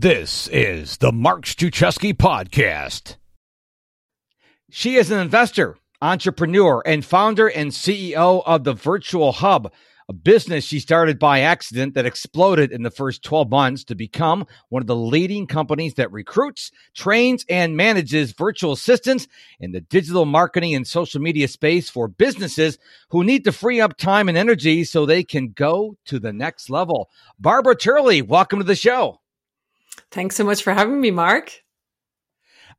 This is the Mark Struczewski podcast. She is an investor, entrepreneur, and founder and CEO of the Virtual Hub, a business she started by accident that exploded in the first 12 months to become one of the leading companies that recruits, trains, and manages virtual assistants in the digital marketing and social media space for businesses who need to free up time and energy so they can go to the next level. Barbara Turley, welcome to the show. Thanks so much for having me, Mark.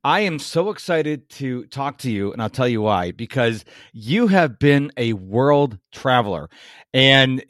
I am so excited to talk to you, and I'll tell you why. Because you have been a world traveler, and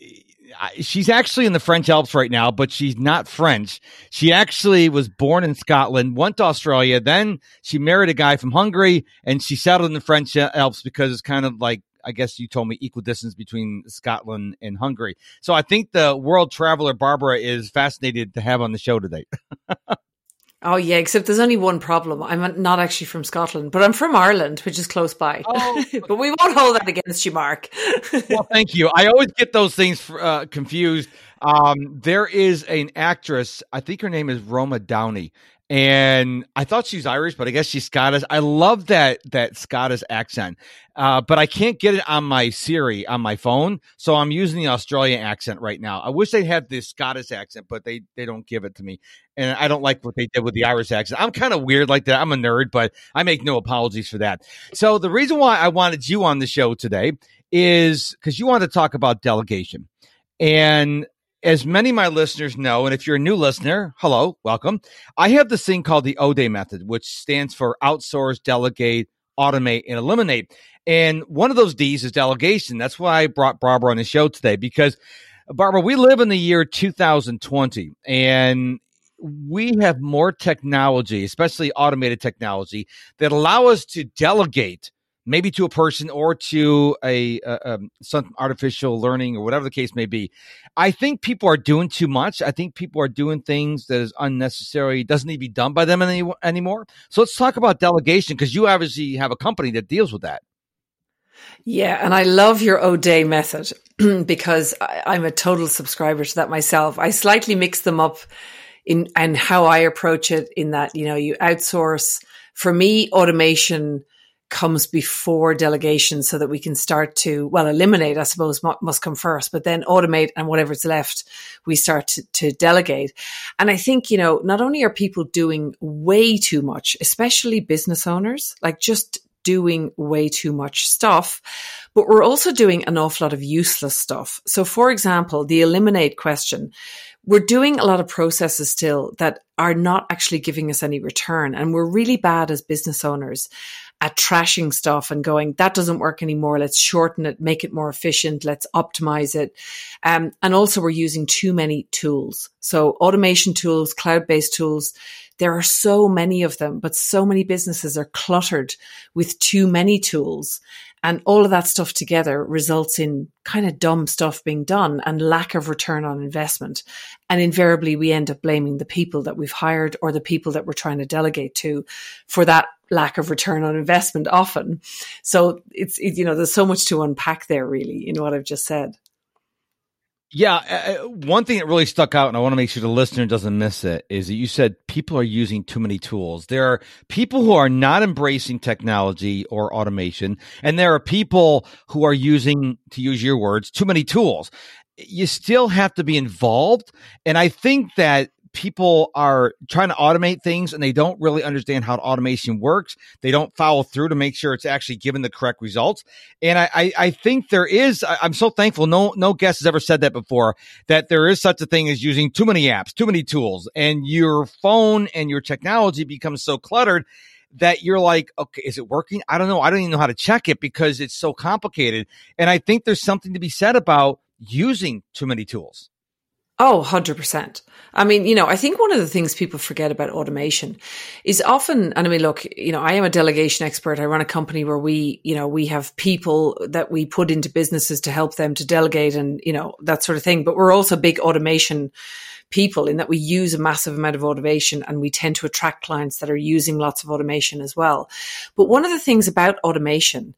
she's actually in the French Alps right now, but she's not French. She actually was born in Scotland, went to Australia, then she married a guy from Hungary, and she settled in the French Alps because it's kind of like I guess you told me equal distance between Scotland and Hungary. So I think the world traveler Barbara is fascinated to have on the show today. oh yeah, except there's only one problem. I'm not actually from Scotland, but I'm from Ireland, which is close by. Oh, but we won't hold that against you, Mark. well, thank you. I always get those things uh, confused. Um, there is an actress, I think her name is Roma Downey, and I thought she's Irish, but I guess she's Scottish. I love that that Scottish accent, uh, but I can't get it on my Siri on my phone, so I'm using the Australian accent right now. I wish they had the Scottish accent, but they they don't give it to me, and I don't like what they did with the Irish accent. I'm kind of weird like that. I'm a nerd, but I make no apologies for that. So the reason why I wanted you on the show today is because you want to talk about delegation. And as many of my listeners know, and if you're a new listener, hello, welcome. I have this thing called the ODE method, which stands for outsource, delegate, automate, and eliminate. And one of those D's is delegation. That's why I brought Barbara on the show today because, Barbara, we live in the year 2020 and we have more technology, especially automated technology, that allow us to delegate maybe to a person or to a, a, um, some artificial learning or whatever the case may be. I think people are doing too much. I think people are doing things that is unnecessary, doesn't need to be done by them any, anymore. So let's talk about delegation because you obviously have a company that deals with that. Yeah, and I love your ODAE method because I, am a total subscriber to that myself. I slightly mix them up in and how I approach it in that, you know, you outsource. For me, automation comes before delegation so that we can start to, well, eliminate, I suppose, must come first, but then automate and whatever's left, we start to, to, delegate. And I think, you know, not only are people doing way too much, especially business owners, like just doing way too much stuff, but we're also doing an awful lot of useless stuff. So, for example, the eliminate question, we're doing a lot of processes still that are not actually giving us any return. And we're really bad as business owners at trashing stuff and going, that doesn't work anymore. Let's shorten it, make it more efficient. Let's optimize it. Um, and also we're using too many tools. So automation tools, cloud based tools. There are so many of them, but so many businesses are cluttered with too many tools. And all of that stuff together results in kind of dumb stuff being done and lack of return on investment. And invariably we end up blaming the people that we've hired or the people that we're trying to delegate to for that lack of return on investment often. So it's, it, you know, there's so much to unpack there really in what I've just said. Yeah, uh, uh, one thing that really stuck out, and I want to make sure the listener doesn't miss it, is that you said people are using too many tools. There are people who are not embracing technology or automation, and there are people who are using, to use your words, too many tools. You still have to be involved, and I think that people are trying to automate things and they don't really understand how automation works. They don't follow through to make sure it's actually giving the correct results. And I, I, I think there is, I, I'm so thankful. No, no guest has ever said that before that there is such a thing as using too many apps, too many tools and your phone and your technology becomes so cluttered that you're like, okay, is it working? I don't know. I don't even know how to check it because it's so complicated. And I think there's something to be said about using too many tools. Oh, 100%. I mean, you know, I think one of the things people forget about automation is often, and I mean, look, you know, I am a delegation expert. I run a company where we, you know, we have people that we put into businesses to help them to delegate and, you know, that sort of thing. But we're also big automation people in that we use a massive amount of automation and we tend to attract clients that are using lots of automation as well. But one of the things about automation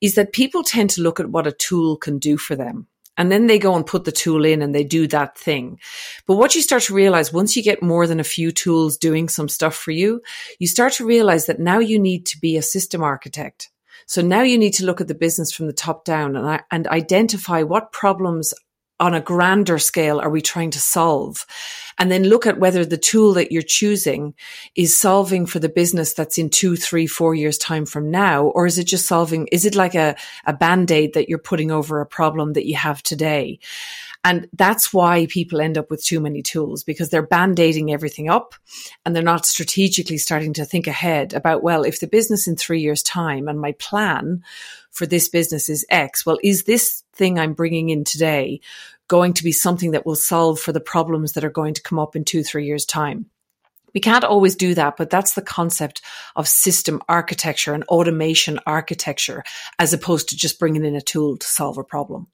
is that people tend to look at what a tool can do for them And then they go and put the tool in and they do that thing. But what you start to realize once you get more than a few tools doing some stuff for you, you start to realize that now you need to be a system architect. So now you need to look at the business from the top down and, and identify what problems on a grander scale are we trying to solve? And then look at whether the tool that you're choosing is solving for the business that's in two, three, four years time from now, or is it just solving, is it like a, a band-aid that you're putting over a problem that you have today? And that's why people end up with too many tools because they're band-aiding everything up and they're not strategically starting to think ahead about, well, if the business in three years time and my plan for this business is X, well, is this thing I'm bringing in today going to be something that will solve for the problems that are going to come up in two, three years time? We can't always do that, but that's the concept of system architecture and automation architecture, as opposed to just bringing in a tool to solve a problem.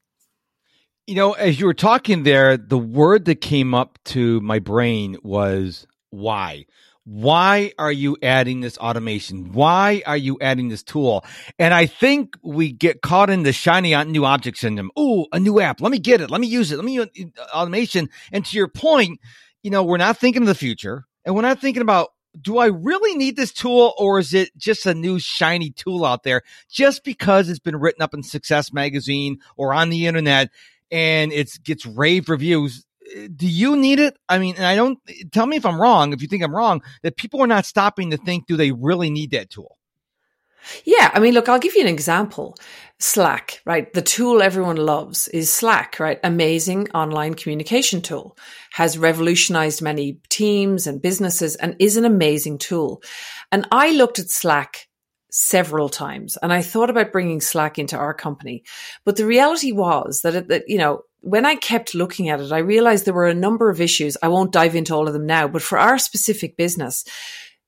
You know, as you were talking there, the word that came up to my brain was why. Why are you adding this automation? Why are you adding this tool? And I think we get caught in the shiny new object syndrome. Oh, a new app. Let me get it. Let me use it. Let me use automation. And to your point, you know, we're not thinking of the future and we're not thinking about do I really need this tool or is it just a new shiny tool out there just because it's been written up in Success Magazine or on the internet? and it gets rave reviews. Do you need it? I mean, and I don't tell me if I'm wrong, if you think I'm wrong, that people are not stopping to think, do they really need that tool? Yeah, I mean, look, I'll give you an example. Slack, right? The tool everyone loves is Slack, right? Amazing online communication tool, has revolutionized many teams and businesses and is an amazing tool. And I looked at Slack several times and I thought about bringing Slack into our company. But the reality was that, it, that, you know, when I kept looking at it, I realized there were a number of issues. I won't dive into all of them now, but for our specific business,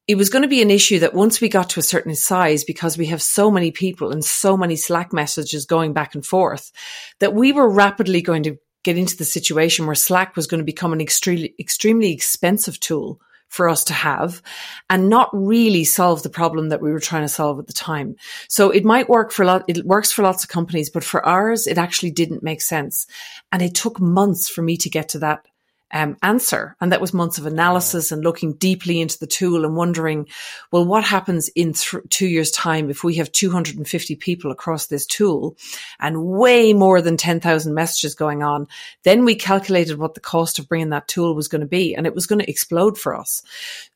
it was going to be an issue that once we got to a certain size, because we have so many people and so many Slack messages going back and forth, that we were rapidly going to get into the situation where Slack was going to become an extremely, extremely expensive tool for us to have and not really solve the problem that we were trying to solve at the time. So it might work for a lot, it works for lots of companies, but for ours, it actually didn't make sense. And it took months for me to get to that um, answer. And that was months of analysis and looking deeply into the tool and wondering, well, what happens in th- two years time if we have 250 people across this tool and way more than 10,000 messages going on? Then we calculated what the cost of bringing that tool was going to be and it was going to explode for us.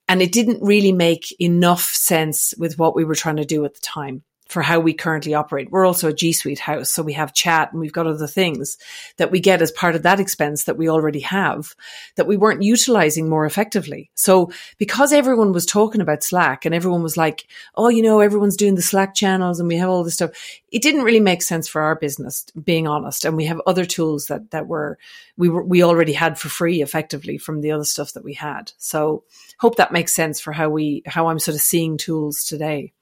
And it didn't really make enough sense with what we were trying to do at the time for how we currently operate. We're also a G Suite house. So we have chat and we've got other things that we get as part of that expense that we already have that we weren't utilizing more effectively. So because everyone was talking about Slack and everyone was like, Oh, you know, everyone's doing the Slack channels and we have all this stuff. It didn't really make sense for our business, being honest. And we have other tools that, that were, we were, we already had for free effectively from the other stuff that we had. So hope that makes sense for how we, how I'm sort of seeing tools today.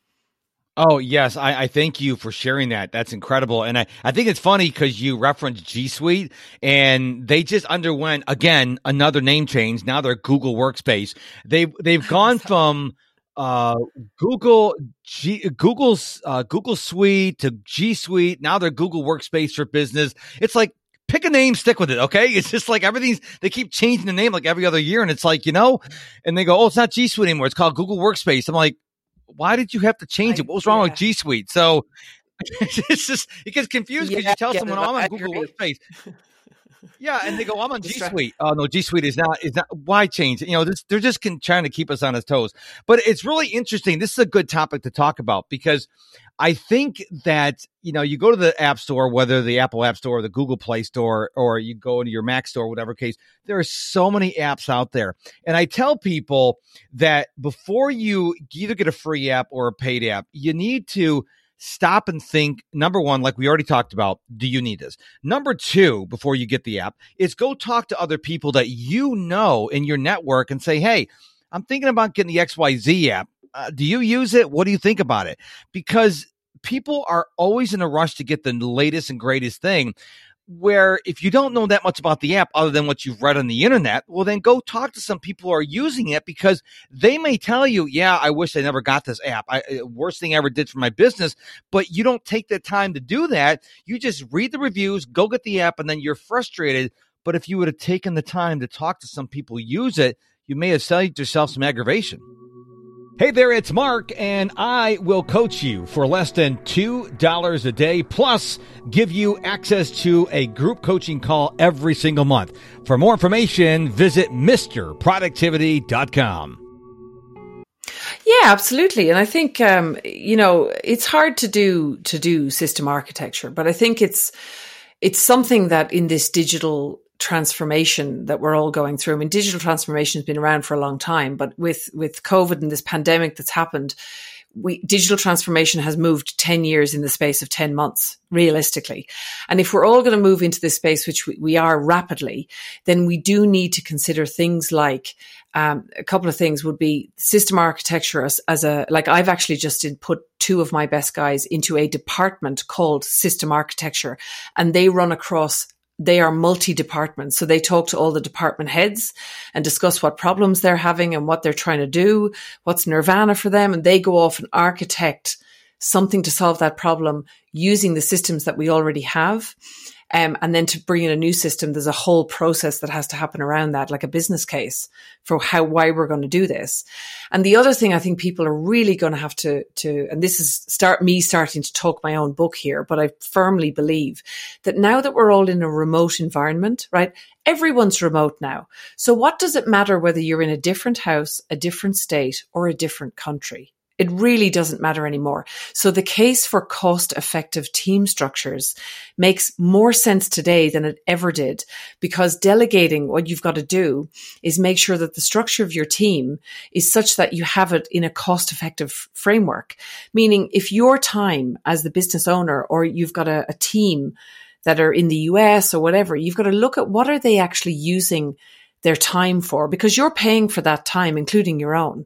Oh yes, I, I, thank you for sharing that. That's incredible, and I, I think it's funny because you referenced G Suite, and they just underwent again another name change. Now they're Google Workspace. They they've gone from uh, Google G, Google's uh, Google Suite to G Suite. Now they're Google Workspace for Business. It's like pick a name, stick with it. Okay. It's just like everything's, they keep changing the name like every other year. And it's like, you know, and they go, Oh, it's not G Suite anymore. It's called Google Workspace. I'm like, why did you have to change it? What was wrong yeah. with G Suite? So it's just it gets confused because yeah, you tell someone, oh, I'm on Google Workspace. yeah, and they go, I'm on G Suite. Oh no, G Suite is not is not. Why change it? You know, this, they're just can, trying to keep us on his toes. But it's really interesting. This is a good topic to talk about because I think that, you know, you go to the App Store, whether the Apple App Store or the Google Play Store, or you go into your Mac Store, whatever case, there are so many apps out there. And I tell people that before you either get a free app or a paid app, you need to stop and think number one, like we already talked about, do you need this? Number two, before you get the app, is go talk to other people that you know in your network and say, hey, I'm thinking about getting the XYZ app uh, do you use it? What do you think about it? Because people are always in a rush to get the latest and greatest thing. where if you don't know that much about the app other than what you've read on the internet, well, then go talk to some people who are using it because they may tell you, yeah, I wish I never got this app. I, uh, worst thing I ever did for my business. But you don't take the time to do that. You just read the reviews, go get the app, and then you're frustrated. But if you would have taken the time to talk to some people who use it, you may have saved yourself some aggravation. Hey there, it's Mark, and I will coach you for less than $2 a day, plus give you access to a group coaching call every single month. For more information, visit MrProductivity.com. Yeah, absolutely. And I think, um, you know, it's hard to do, to do system architecture, but I think it's, it's something that in this digital transformation that we're all going through. I mean, digital transformation has been around for a long time, but with, with COVID and this pandemic that's happened, we, digital transformation has moved 10 years in the space of 10 months, realistically. And if we're all going to move into this space, which we, we are rapidly, then we do need to consider things like, um, a couple of things would be system architecture as, as a, like I've actually just put two of my best guys into a department called system architecture and they run across they are multi departments. So they talk to all the department heads and discuss what problems they're having and what they're trying to do, what's nirvana for them. And they go off and architect something to solve that problem using the systems that we already have. Um, and then to bring in a new system, there's a whole process that has to happen around that, like a business case for how, why we're going to do this. And the other thing I think people are really going to have to, to, and this is start me starting to talk my own book here, but I firmly believe that now that we're all in a remote environment, right? Everyone's remote now. So what does it matter whether you're in a different house, a different state or a different country? It really doesn't matter anymore. So the case for cost effective team structures makes more sense today than it ever did because delegating what you've got to do is make sure that the structure of your team is such that you have it in a cost effective framework. Meaning if your time as the business owner or you've got a, a team that are in the US or whatever, you've got to look at what are they actually using their time for because you're paying for that time, including your own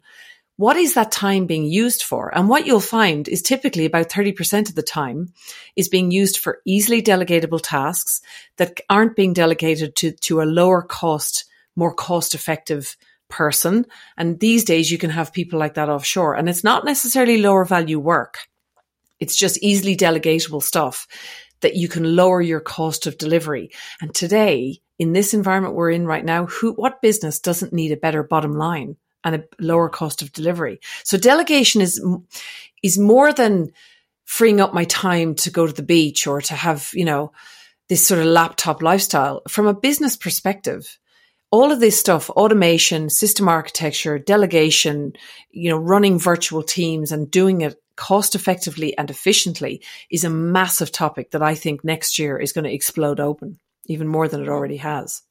what is that time being used for? And what you'll find is typically about 30% of the time is being used for easily delegatable tasks that aren't being delegated to, to a lower cost, more cost effective person. And these days you can have people like that offshore and it's not necessarily lower value work. It's just easily delegatable stuff that you can lower your cost of delivery. And today in this environment we're in right now, who, what business doesn't need a better bottom line? And a lower cost of delivery. So delegation is, is more than freeing up my time to go to the beach or to have, you know, this sort of laptop lifestyle. From a business perspective, all of this stuff, automation, system architecture, delegation, you know, running virtual teams and doing it cost effectively and efficiently is a massive topic that I think next year is going to explode open even more than it already has.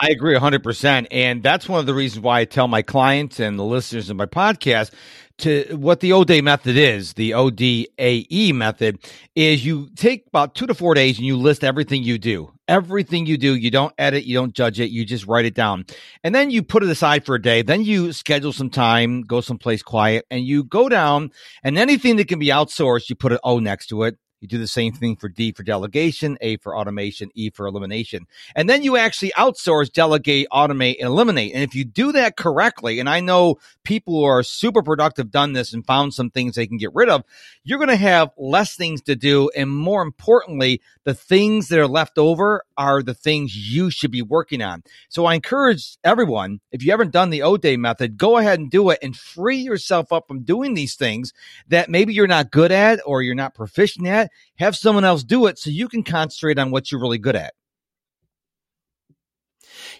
I agree 100%. And that's one of the reasons why I tell my clients and the listeners of my podcast to what the ODAE method is. The ODAE method is you take about two to four days and you list everything you do. Everything you do, you don't edit, you don't judge it, you just write it down. And then you put it aside for a day. Then you schedule some time, go someplace quiet, and you go down and anything that can be outsourced, you put an O next to it. You do the same thing for D for delegation, A for automation, E for elimination. And then you actually outsource, delegate, automate, and eliminate. And if you do that correctly, and I know people who are super productive done this and found some things they can get rid of, you're going to have less things to do. And more importantly, the things that are left over are the things you should be working on. So I encourage everyone, if you haven't done the ODAE method, go ahead and do it and free yourself up from doing these things that maybe you're not good at or you're not proficient at. Have someone else do it so you can concentrate on what you're really good at.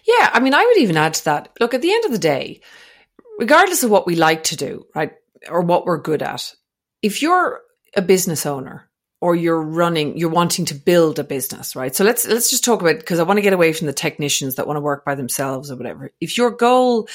Yeah, I mean, I would even add to that. Look, at the end of the day, regardless of what we like to do, right, or what we're good at, if you're a business owner or you're running, you're wanting to build a business, right? So let's let's just talk about because I want to get away from the technicians that want to work by themselves or whatever. If your goal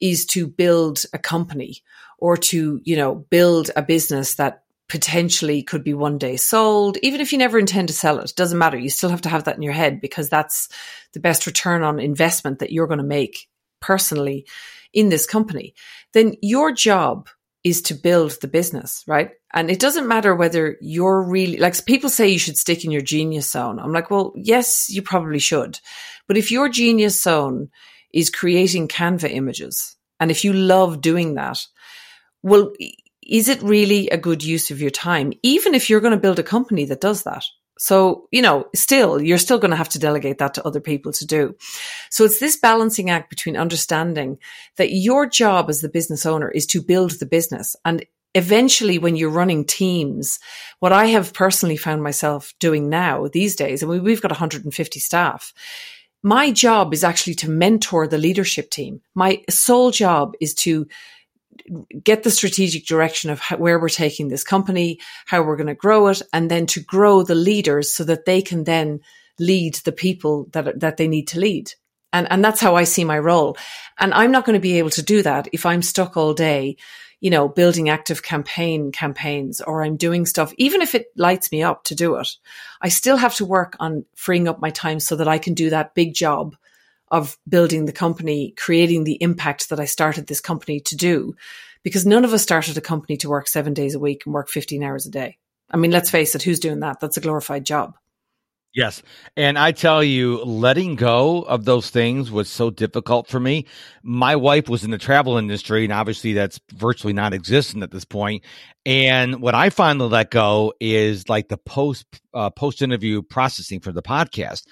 is to build a company or to, you know, build a business that potentially could be one day sold, even if you never intend to sell it, doesn't matter. You still have to have that in your head because that's the best return on investment that you're going to make personally in this company, then your job is to build the business, right? And it doesn't matter whether you're really like people say you should stick in your genius zone. I'm like, well, yes, you probably should. But if your genius zone is creating Canva images, and if you love doing that, well, is it really a good use of your time? Even if you're going to build a company that does that, so, you know, still, you're still going to have to delegate that to other people to do. So it's this balancing act between understanding that your job as the business owner is to build the business. And eventually, when you're running teams, what I have personally found myself doing now these days, and we've got 150 staff, my job is actually to mentor the leadership team. My sole job is to get the strategic direction of how, where we're taking this company, how we're going to grow it, and then to grow the leaders so that they can then lead the people that that they need to lead. And and that's how I see my role. And I'm not going to be able to do that if I'm stuck all day, you know, building ActiveCampaign campaigns or I'm doing stuff even if it lights me up to do it. I still have to work on freeing up my time so that I can do that big job of building the company, creating the impact that I started this company to do. Because none of us started a company to work seven days a week and work 15 hours a day. I mean, let's face it, who's doing that? That's a glorified job. Yes. And I tell you, letting go of those things was so difficult for me. My wife was in the travel industry, and obviously that's virtually non existent at this point. And what I finally let go is like the post uh, post interview processing for the podcast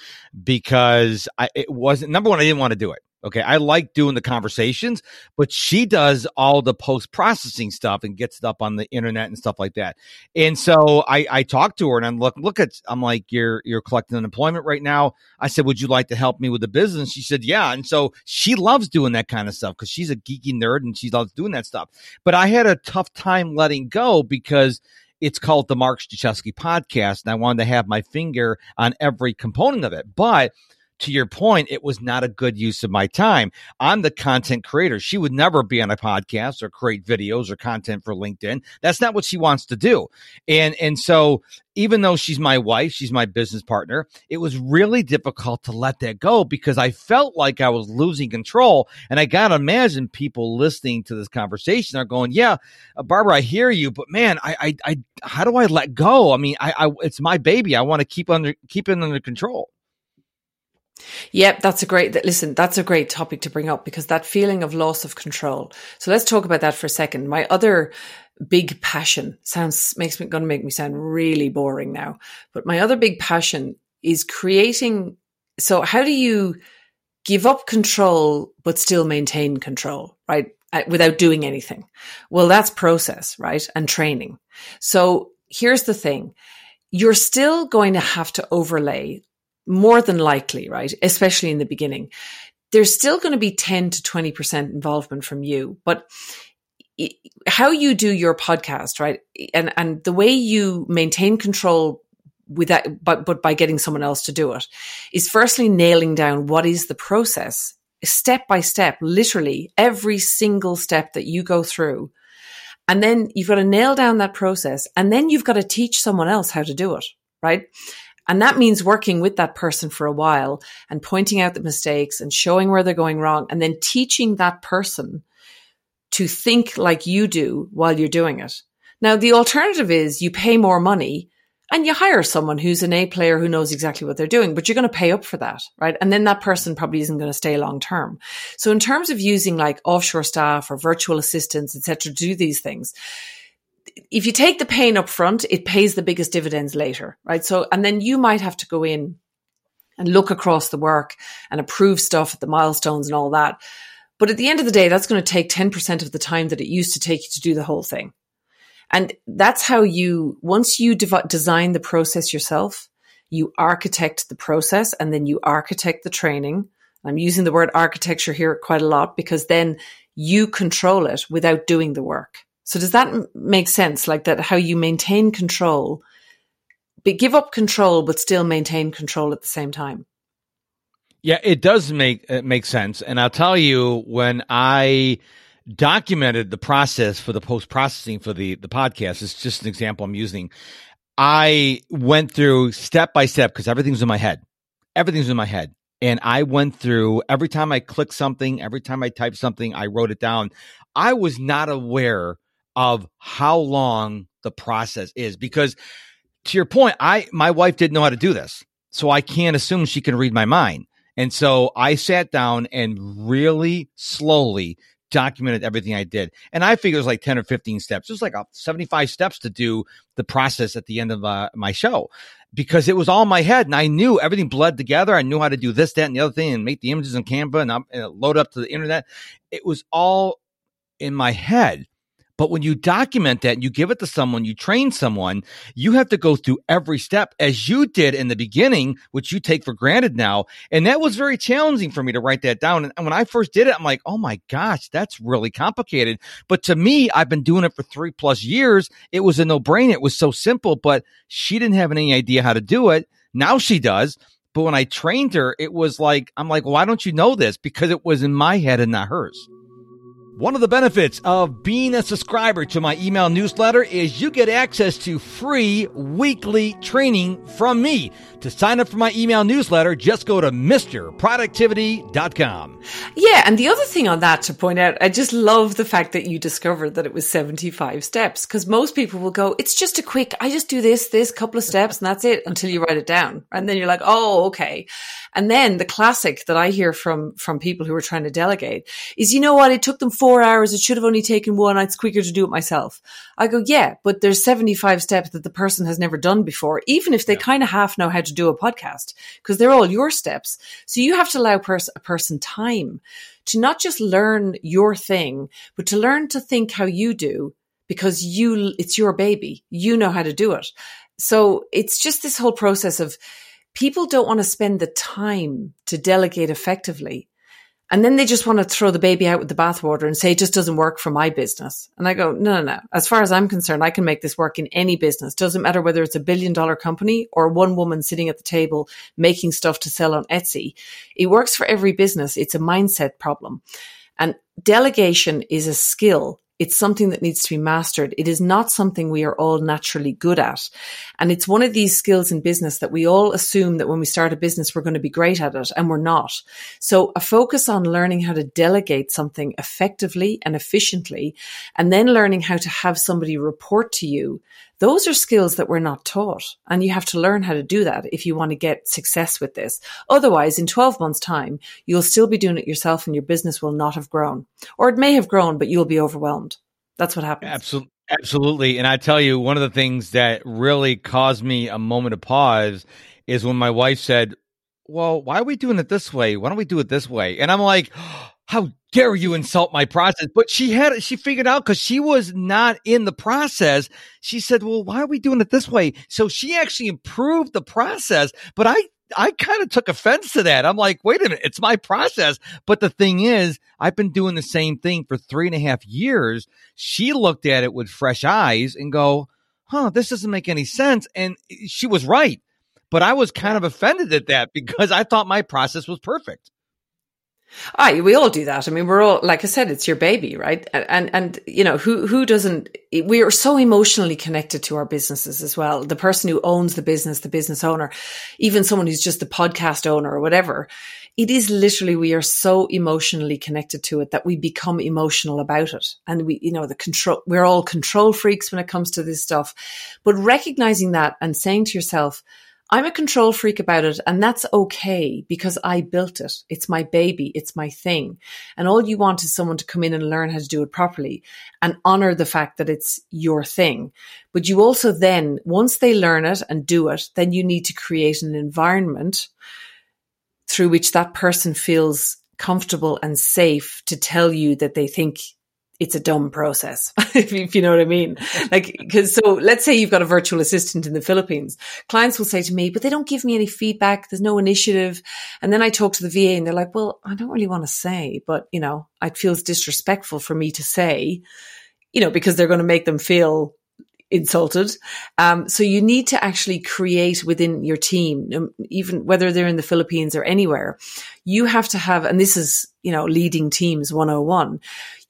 because I, it wasn't number one. I didn't want to do it. Okay. I like doing the conversations, but she does all the post processing stuff and gets it up on the internet and stuff like that. And so I, I talked to her and I'm look, look at, I'm like, you're, you're collecting unemployment right now. I said, would you like to help me with the business? She said, yeah. And so she loves doing that kind of stuff because she's a geeky nerd and she loves doing that stuff. But I had a tough time letting go because it's called the Mark Struczewski podcast and I wanted to have my finger on every component of it. But to your point, it was not a good use of my time. I'm the content creator. She would never be on a podcast or create videos or content for LinkedIn. That's not what she wants to do. And, and so even though she's my wife, she's my business partner, it was really difficult to let that go because I felt like I was losing control. And I got to imagine people listening to this conversation are going, yeah, uh, Barbara, I hear you, but man, I, I, I, how do I let go? I mean, I, I it's my baby. I want to keep under, keep it under control. Yep, that's a great, listen, that's a great topic to bring up because that feeling of loss of control. So let's talk about that for a second. My other big passion sounds, makes me, gonna make me sound really boring now, but my other big passion is creating. So how do you give up control, but still maintain control, right? Without doing anything. Well, that's process, right? And training. So here's the thing. You're still going to have to overlay more than likely, right? Especially in the beginning, there's still going to be 10 to 20% involvement from you, but how you do your podcast, right? And, and the way you maintain control with that, but, but by getting someone else to do it is firstly nailing down what is the process step by step, literally every single step that you go through. And then you've got to nail down that process and then you've got to teach someone else how to do it, right? And that means working with that person for a while and pointing out the mistakes and showing where they're going wrong and then teaching that person to think like you do while you're doing it. Now, the alternative is you pay more money and you hire someone who's an A player who knows exactly what they're doing, but you're going to pay up for that, right? And then that person probably isn't going to stay long term. So in terms of using like offshore staff or virtual assistants, etc., to do these things, if you take the pain up front, it pays the biggest dividends later, right? So, and then you might have to go in and look across the work and approve stuff at the milestones and all that. But at the end of the day, that's going to take 10% of the time that it used to take you to do the whole thing. And that's how you, once you design the process yourself, you architect the process and then you architect the training. I'm using the word architecture here quite a lot because then you control it without doing the work. So does that make sense? Like that, how you maintain control, but give up control, but still maintain control at the same time. Yeah, it does make it make sense. And I'll tell you when I documented the process for the post processing for the the podcast. It's just an example I'm using. I went through step by step because everything's in my head. Everything's in my head. And I went through every time I clicked something, every time I typed something, I wrote it down. I was not aware of how long the process is. Because to your point, I my wife didn't know how to do this. So I can't assume she can read my mind. And so I sat down and really slowly documented everything I did. And I figured it was like 10 or 15 steps. It was like 75 steps to do the process at the end of uh, my show because it was all in my head and I knew everything bled together. I knew how to do this, that, and the other thing and make the images in Canva and, and load up to the internet. It was all in my head. But when you document that and you give it to someone, you train someone, you have to go through every step as you did in the beginning, which you take for granted now. And that was very challenging for me to write that down. And when I first did it, I'm like, oh my gosh, that's really complicated. But to me, I've been doing it for three plus years. It was a no brainer. It was so simple, but she didn't have any idea how to do it. Now she does. But when I trained her, it was like, I'm like, why don't you know this? Because it was in my head and not hers. One of the benefits of being a subscriber to my email newsletter is you get access to free weekly training from me. To sign up for my email newsletter, just go to MrProductivity.com. Yeah, and the other thing on that to point out, I just love the fact that you discovered that it was 75 steps because most people will go, it's just a quick, I just do this, this couple of steps and that's it until you write it down. And then you're like, oh, okay. And then the classic that I hear from, from people who are trying to delegate is, you know what? It took them four hours. It should have only taken one. It's quicker to do it myself. I go, yeah, but there's 75 steps that the person has never done before, even if they yeah. kind of half know how to do a podcast, because they're all your steps. So you have to allow pers- a person time to not just learn your thing, but to learn to think how you do because you, it's your baby. You know how to do it. So it's just this whole process of, people don't want to spend the time to delegate effectively. And then they just want to throw the baby out with the bathwater and say it just doesn't work for my business. And I go, no, no, no. As far as I'm concerned, I can make this work in any business. Doesn't matter whether it's a billion dollar company or one woman sitting at the table making stuff to sell on Etsy. It works for every business. It's a mindset problem. And delegation is a skill it's something that needs to be mastered. It is not something we are all naturally good at. And it's one of these skills in business that we all assume that when we start a business, we're going to be great at it and we're not. So a focus on learning how to delegate something effectively and efficiently, and then learning how to have somebody report to you those are skills that we're not taught. And you have to learn how to do that if you want to get success with this. Otherwise, in 12 months time, you'll still be doing it yourself and your business will not have grown or it may have grown, but you'll be overwhelmed. That's what happens. Absolutely. Absolutely. And I tell you, one of the things that really caused me a moment of pause is when my wife said, well, why are we doing it this way? Why don't we do it this way? And I'm like, how dare you insult my process? But she had she figured out because she was not in the process. She said, well, why are we doing it this way? So she actually improved the process. But I, I kind of took offense to that. I'm like, wait a minute, it's my process. But the thing is, I've been doing the same thing for three and a half years. She looked at it with fresh eyes and go, huh, this doesn't make any sense. And she was right. But I was kind of offended at that because I thought my process was perfect. Ah, we all do that. I mean, we're all, like I said, it's your baby, right? And, and, you know, who, who doesn't, we are so emotionally connected to our businesses as well. The person who owns the business, the business owner, even someone who's just the podcast owner or whatever. It is literally, we are so emotionally connected to it that we become emotional about it. And we, you know, the control, we're all control freaks when it comes to this stuff. But recognizing that and saying to yourself, I'm a control freak about it and that's okay because I built it. It's my baby. It's my thing. And all you want is someone to come in and learn how to do it properly and honor the fact that it's your thing. But you also then, once they learn it and do it, then you need to create an environment through which that person feels comfortable and safe to tell you that they think it's a dumb process, if you know what I mean. Like, cause so let's say you've got a virtual assistant in the Philippines. Clients will say to me, but they don't give me any feedback. There's no initiative. And then I talk to the VA and they're like, well, I don't really want to say, but you know, it feels disrespectful for me to say, you know, because they're going to make them feel insulted. Um, so you need to actually create within your team, um, even whether they're in the Philippines or anywhere, you have to have, and this is, you know, leading teams 101.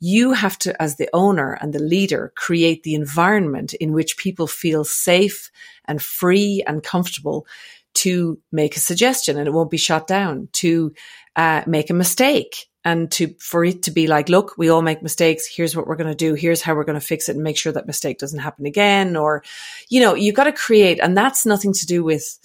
You have to, as the owner and the leader, create the environment in which people feel safe and free and comfortable to make a suggestion and it won't be shut down, to uh, make a mistake and to for it to be like look we all make mistakes. Here's what we're going to do. Here's how we're going to fix it and make sure that mistake doesn't happen again. Or you know you've got to create and that's nothing to do with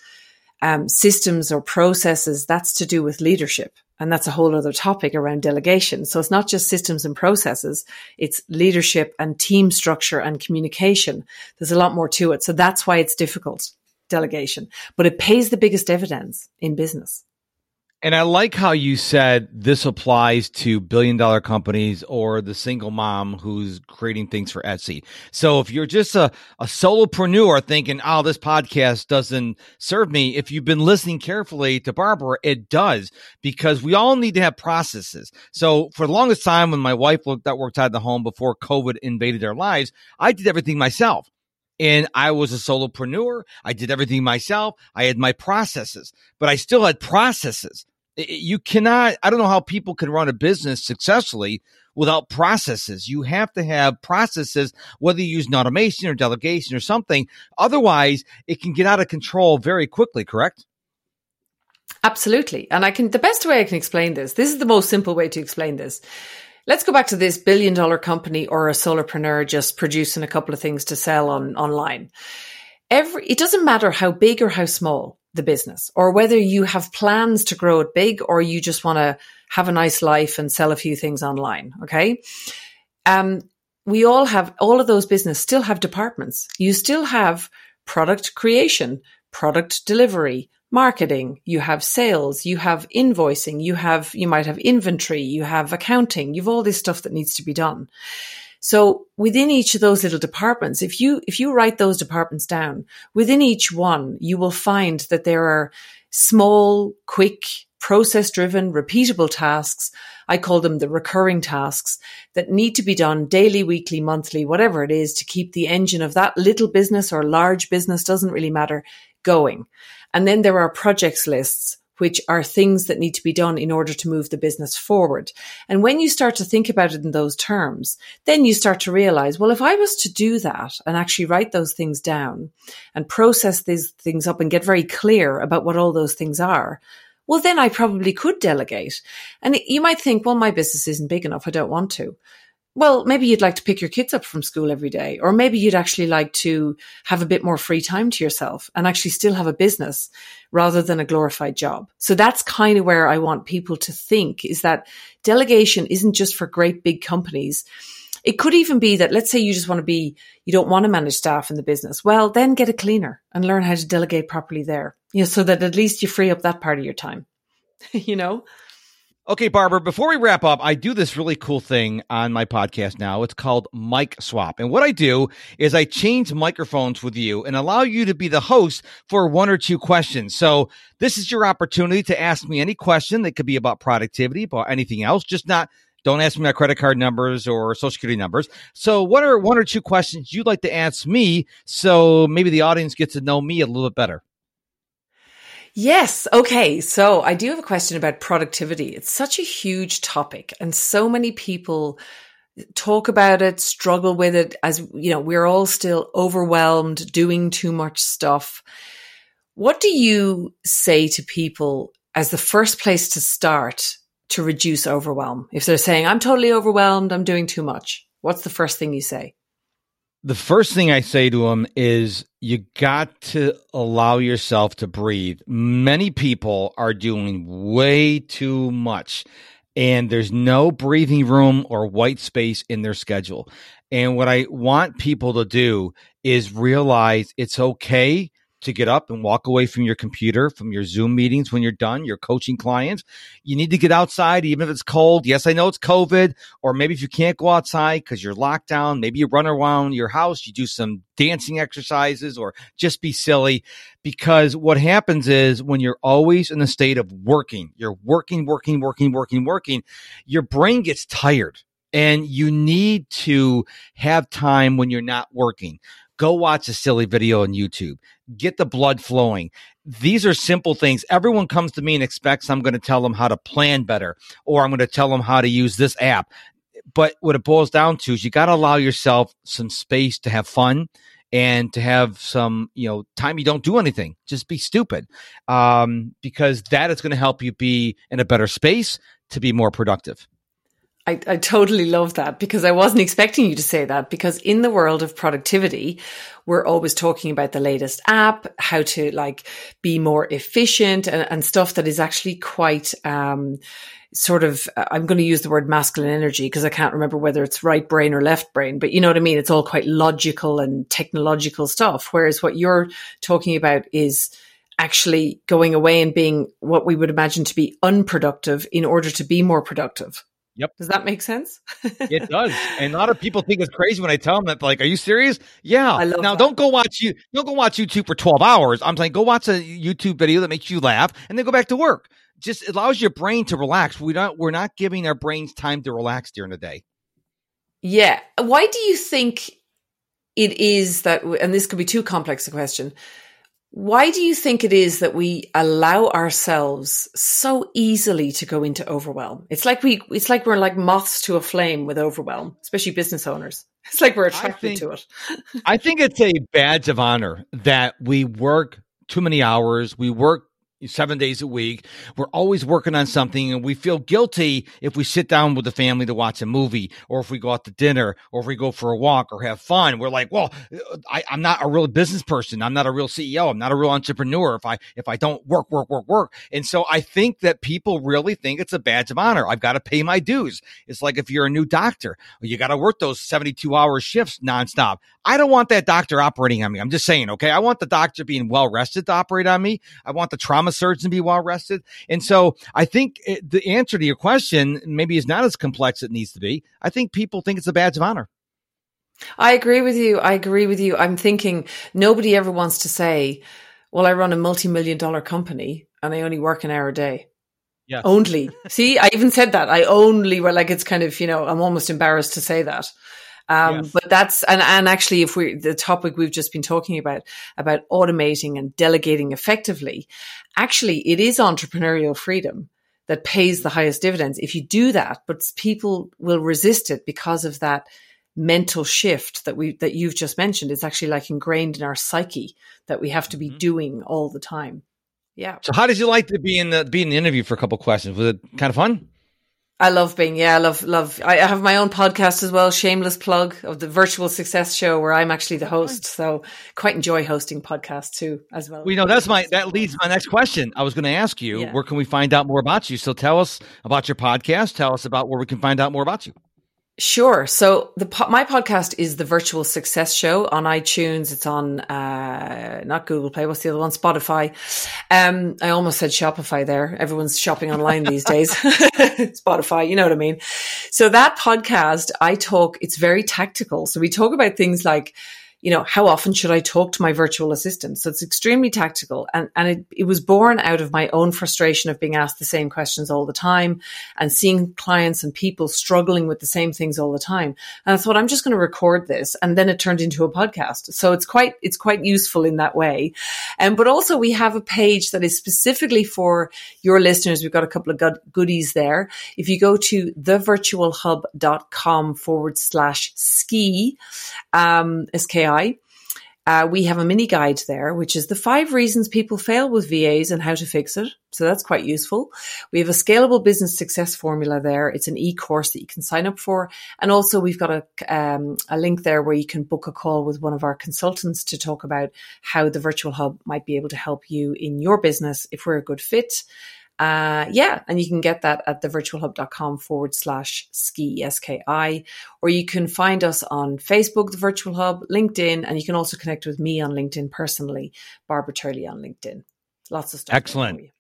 um, systems or processes. That's to do with leadership. And that's a whole other topic around delegation. So it's not just systems and processes. It's leadership and team structure and communication. There's a lot more to it. So that's why it's difficult delegation. But it pays the biggest dividends in business and I like how you said this applies to billion dollar companies or the single mom who's creating things for Etsy. So if you're just a, a solopreneur thinking, oh, this podcast doesn't serve me, if you've been listening carefully to Barbara, it does because we all need to have processes. So for the longest time, when my wife worked, that worked out of the home before COVID invaded our lives, I did everything myself and I was a solopreneur. I did everything myself. I had my processes, but I still had processes you cannot i don't know how people can run a business successfully without processes. You have to have processes whether you use an automation or delegation or something. Otherwise it can get out of control very quickly correct? Absolutely. And i can the best way i can explain this this is the most simple way to explain this. Let's go back to this billion dollar company or a solopreneur just producing a couple of things to sell on online. Every it doesn't matter how big or how small the business or whether you have plans to grow it big or you just want to have a nice life and sell a few things online. Okay. Um, we all have all of those business still have departments. You still have product creation, product delivery, marketing, you have sales, you have invoicing, you have, you might have inventory, you have accounting, you've all this stuff that needs to be done. So within each of those little departments, if you, if you write those departments down, within each one, you will find that there are small, quick, process driven, repeatable tasks. I call them the recurring tasks that need to be done daily, weekly, monthly, whatever it is to keep the engine of that little business or large business doesn't really matter going. And then there are projects lists which are things that need to be done in order to move the business forward. And when you start to think about it in those terms, then you start to realize, well, if I was to do that and actually write those things down and process these things up and get very clear about what all those things are, well, then I probably could delegate. And you might think, well, my business isn't big enough. I don't want to. Well, maybe you'd like to pick your kids up from school every day, or maybe you'd actually like to have a bit more free time to yourself and actually still have a business rather than a glorified job. So that's kind of where I want people to think is that delegation isn't just for great big companies. It could even be that let's say you just want to be, you don't want to manage staff in the business. Well, then get a cleaner and learn how to delegate properly there, you know, so that at least you free up that part of your time, you know? Okay, Barbara, before we wrap up, I do this really cool thing on my podcast now. It's called Mic Swap. And what I do is I change microphones with you and allow you to be the host for one or two questions. So this is your opportunity to ask me any question that could be about productivity, about anything else, just not don't ask me my credit card numbers or social security numbers. So what are one or two questions you'd like to ask me so maybe the audience gets to know me a little bit better? Yes. Okay. So I do have a question about productivity. It's such a huge topic and so many people talk about it, struggle with it as, you know, we're all still overwhelmed, doing too much stuff. What do you say to people as the first place to start to reduce overwhelm? If they're saying, I'm totally overwhelmed, I'm doing too much, what's the first thing you say? The first thing I say to them is you got to allow yourself to breathe. Many people are doing way too much and there's no breathing room or white space in their schedule. And what I want people to do is realize it's okay to get up and walk away from your computer, from your Zoom meetings when you're done, your coaching clients. You need to get outside, even if it's cold. Yes, I know it's COVID, or maybe if you can't go outside because you're locked down, maybe you run around your house, you do some dancing exercises or just be silly. Because what happens is when you're always in a state of working, you're working, working, working, working, working, your brain gets tired and you need to have time when you're not working. Go watch a silly video on YouTube. Get the blood flowing. These are simple things. Everyone comes to me and expects I'm going to tell them how to plan better or I'm going to tell them how to use this app. But what it boils down to is you got to allow yourself some space to have fun and to have some, you know, time you don't do anything. Just be stupid. Um, because that is going to help you be in a better space to be more productive. I, I totally love that because I wasn't expecting you to say that because in the world of productivity, we're always talking about the latest app, how to like be more efficient and, and stuff that is actually quite, um, sort of, I'm going to use the word masculine energy because I can't remember whether it's right brain or left brain, but you know what I mean? It's all quite logical and technological stuff. Whereas what you're talking about is, actually going away and being what we would imagine to be unproductive in order to be more productive. Yep. Does that make sense? it does. And a lot of people think it's crazy when I tell them that, like, are you serious? Yeah. now, that. don't go watch you. Don't go watch YouTube for 12 hours. I'm saying go watch a YouTube video that makes you laugh and then go back to work. Just allows your brain to relax. We don't, we're not giving our brains time to relax during the day. Yeah. Why do you think it is that, and this could be too complex a question, why do you think it is that we allow ourselves so easily to go into overwhelm? It's like we, it's like we're like moths to a flame with overwhelm, especially business owners. It's like we're attracted think, to it. I think it's a badge of honor that we work too many hours. We work seven days a week. We're always working on something and we feel guilty if we sit down with the family to watch a movie or if we go out to dinner or if we go for a walk or have fun. We're like, well, I, am not a real business person. I'm not a real CEO. I'm not a real entrepreneur if I, if I don't work, work, work, work. And so I think that people really think it's a badge of honor. I've got to pay my dues. It's like if you're a new doctor, you got to work those 72 hour shifts nonstop. I don't want that doctor operating on me. I'm just saying, okay. I want the doctor being well rested to operate on me. I want the trauma surgeon to be well rested. And so I think it, the answer to your question maybe is not as complex as it needs to be. I think people think it's a badge of honor. I agree with you. I agree with you. I'm thinking nobody ever wants to say, well, I run a multi-million dollar company and I only work an hour a day. Yeah. Only. See, I even said that. I only were like, it's kind of, you know, I'm almost embarrassed to say that. Um, yes. But that's and and actually, if we the topic we've just been talking about about automating and delegating effectively, actually, it is entrepreneurial freedom that pays the highest dividends if you do that. But people will resist it because of that mental shift that we that you've just mentioned. It's actually like ingrained in our psyche that we have to be mm-hmm. doing all the time. Yeah. So, how did you like to be in the be in the interview for a couple questions? Was it kind of fun? I love being, yeah, I love, love. I have my own podcast as well, shameless plug of the Virtual Success Show, where I'm actually the host. So quite enjoy hosting podcasts too, as well. You know, that's my that leads my next question. I was going to ask you, yeah. where can we find out more about you? So tell us about your podcast. Tell us about where we can find out more about you. Sure. So the my podcast is the Virtual Success Show on iTunes. It's on uh, not Google Play. What's the other one? Spotify. Um, I almost said Shopify there. Everyone's shopping online these days. Spotify, you know what I mean. So that podcast, I talk. It's very tactical. So we talk about things like you know, how often should I talk to my virtual assistant? So it's extremely tactical. And, and it, it was born out of my own frustration of being asked the same questions all the time and seeing clients and people struggling with the same things all the time. And I thought, I'm just going to record this. And then it turned into a podcast. So it's quite, it's quite useful in that way. Um, but also we have a page that is specifically for your listeners. We've got a couple of good goodies there. If you go to thevirtualhub.com forward slash ski, um, SKI, uh, we have a mini guide there, which is the five reasons people fail with VAs and how to fix it. So that's quite useful. We have a scalable business success formula there. It's an e-course that you can sign up for. And also we've got a, um, a link there where you can book a call with one of our consultants to talk about how the virtual hub might be able to help you in your business if we're a good fit. Uh, yeah, and you can get that at thevirtualhub.com forward slash ski, S-K-I, or you can find us on Facebook, The Virtual Hub, LinkedIn, and you can also connect with me on LinkedIn personally, Barbara Turley on LinkedIn. Lots of stuff. Excellent.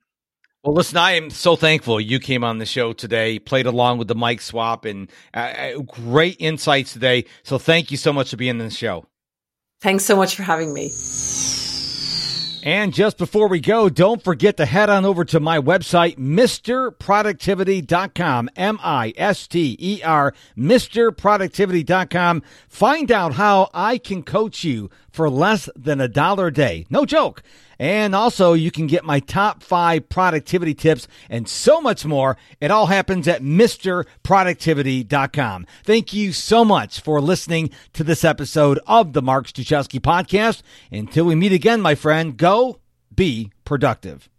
Well, listen, I am so thankful you came on the show today, played along with the mic swap, and uh, uh great insights today. So thank you so much for being on the show. Thanks so much for having me. And just before we go, don't forget to head on over to my website, MisterProductivity.com, M-I-S-T-E-R, MisterProductivity.com. Find out how I can coach you for less than a dollar a day. No joke. And also, you can get my top five productivity tips and so much more. It all happens at MisterProductivity.com. Thank you so much for listening to this episode of the Mark Struczewski podcast. Until we meet again, my friend, go be productive.